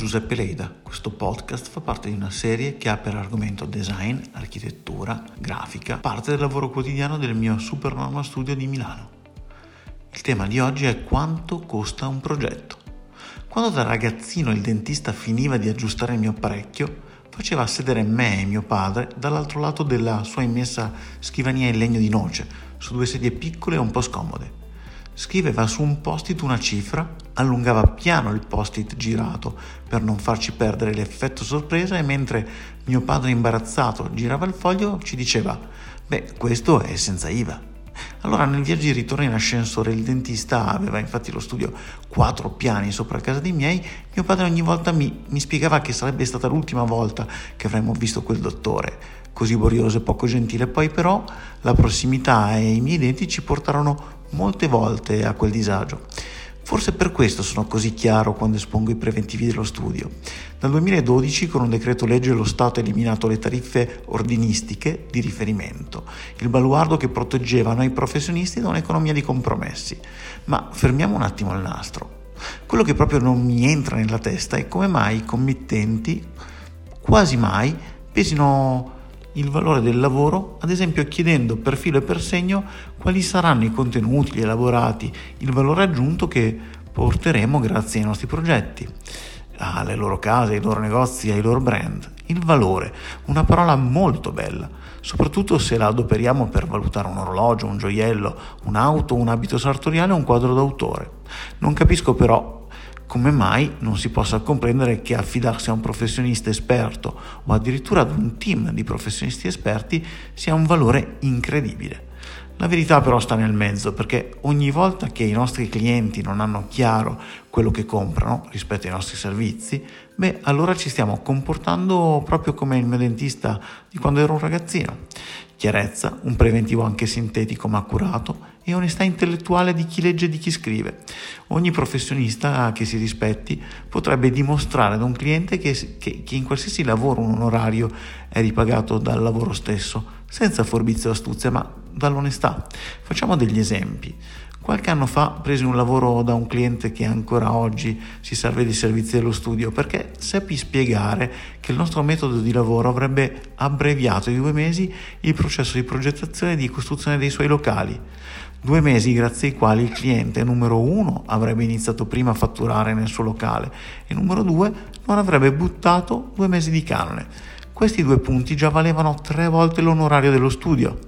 Giuseppe Leida. Questo podcast fa parte di una serie che ha per argomento design, architettura, grafica, parte del lavoro quotidiano del mio Supernorma Studio di Milano. Il tema di oggi è quanto costa un progetto. Quando da ragazzino il dentista finiva di aggiustare il mio apparecchio, faceva sedere me e mio padre dall'altro lato della sua immensa scrivania in legno di noce, su due sedie piccole e un po' scomode scriveva su un post-it una cifra, allungava piano il post-it girato per non farci perdere l'effetto sorpresa e mentre mio padre imbarazzato girava il foglio ci diceva beh questo è senza IVA. Allora nel viaggio di ritorno in ascensore il dentista aveva infatti lo studio quattro piani sopra casa dei miei, mio padre ogni volta mi, mi spiegava che sarebbe stata l'ultima volta che avremmo visto quel dottore, così borioso e poco gentile, poi però la prossimità e i miei denti ci portarono molte volte a quel disagio. Forse per questo sono così chiaro quando espongo i preventivi dello studio. Dal 2012 con un decreto legge lo Stato ha eliminato le tariffe ordinistiche di riferimento, il baluardo che proteggeva noi professionisti da un'economia di compromessi. Ma fermiamo un attimo il nastro. Quello che proprio non mi entra nella testa è come mai i committenti quasi mai pesino il valore del lavoro, ad esempio chiedendo per filo e per segno quali saranno i contenuti elaborati, il valore aggiunto che porteremo grazie ai nostri progetti, alle loro case, ai loro negozi, ai loro brand. Il valore, una parola molto bella, soprattutto se la adoperiamo per valutare un orologio, un gioiello, un'auto, un abito sartoriale o un quadro d'autore. Non capisco però come mai non si possa comprendere che affidarsi a un professionista esperto o addirittura ad un team di professionisti esperti sia un valore incredibile. La verità però sta nel mezzo perché ogni volta che i nostri clienti non hanno chiaro quello che comprano rispetto ai nostri servizi, beh allora ci stiamo comportando proprio come il mio dentista di quando ero un ragazzino chiarezza, un preventivo anche sintetico ma accurato e onestà intellettuale di chi legge e di chi scrive. Ogni professionista che si rispetti potrebbe dimostrare ad un cliente che, che, che in qualsiasi lavoro un onorario è ripagato dal lavoro stesso, senza forbizia o astuzia, ma dall'onestà. Facciamo degli esempi. Qualche anno fa presi un lavoro da un cliente che ancora oggi si serve di servizi dello studio perché seppi spiegare che il nostro metodo di lavoro avrebbe abbreviato di due mesi il processo di progettazione e di costruzione dei suoi locali. Due mesi grazie ai quali il cliente numero uno avrebbe iniziato prima a fatturare nel suo locale e numero due non avrebbe buttato due mesi di canone. Questi due punti già valevano tre volte l'onorario dello studio.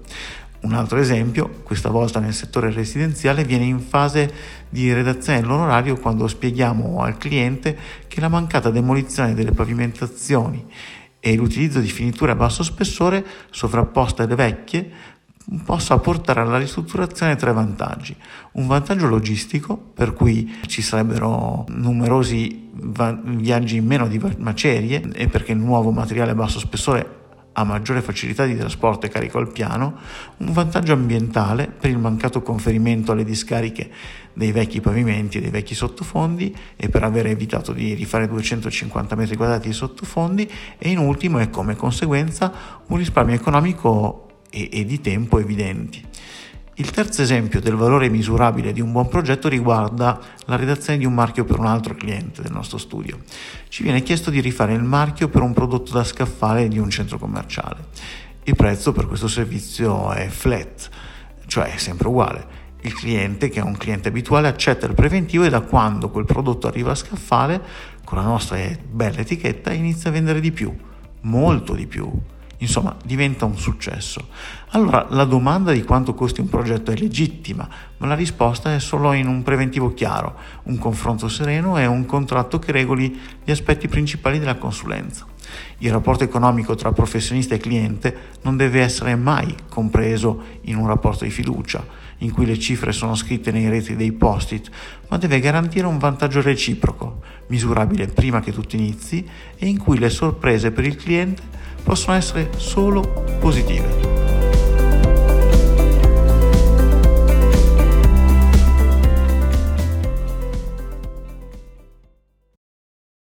Un altro esempio, questa volta nel settore residenziale, viene in fase di redazione dell'onorario quando spieghiamo al cliente che la mancata demolizione delle pavimentazioni e l'utilizzo di finiture a basso spessore sovrapposte alle vecchie possa portare alla ristrutturazione tre vantaggi. Un vantaggio logistico, per cui ci sarebbero numerosi viaggi in meno di macerie e perché il nuovo materiale a basso spessore ha maggiore facilità di trasporto e carico al piano, un vantaggio ambientale per il mancato conferimento alle discariche dei vecchi pavimenti e dei vecchi sottofondi e per aver evitato di rifare 250 metri quadrati di sottofondi e in ultimo e come conseguenza un risparmio economico e, e di tempo evidenti. Il terzo esempio del valore misurabile di un buon progetto riguarda la redazione di un marchio per un altro cliente del nostro studio. Ci viene chiesto di rifare il marchio per un prodotto da scaffale di un centro commerciale. Il prezzo per questo servizio è flat, cioè è sempre uguale. Il cliente, che è un cliente abituale, accetta il preventivo e da quando quel prodotto arriva a scaffale, con la nostra bella etichetta, inizia a vendere di più, molto di più insomma diventa un successo. Allora la domanda di quanto costi un progetto è legittima, ma la risposta è solo in un preventivo chiaro, un confronto sereno e un contratto che regoli gli aspetti principali della consulenza. Il rapporto economico tra professionista e cliente non deve essere mai compreso in un rapporto di fiducia, in cui le cifre sono scritte nei reti dei post-it, ma deve garantire un vantaggio reciproco, misurabile prima che tutto inizi e in cui le sorprese per il cliente possono essere solo positive.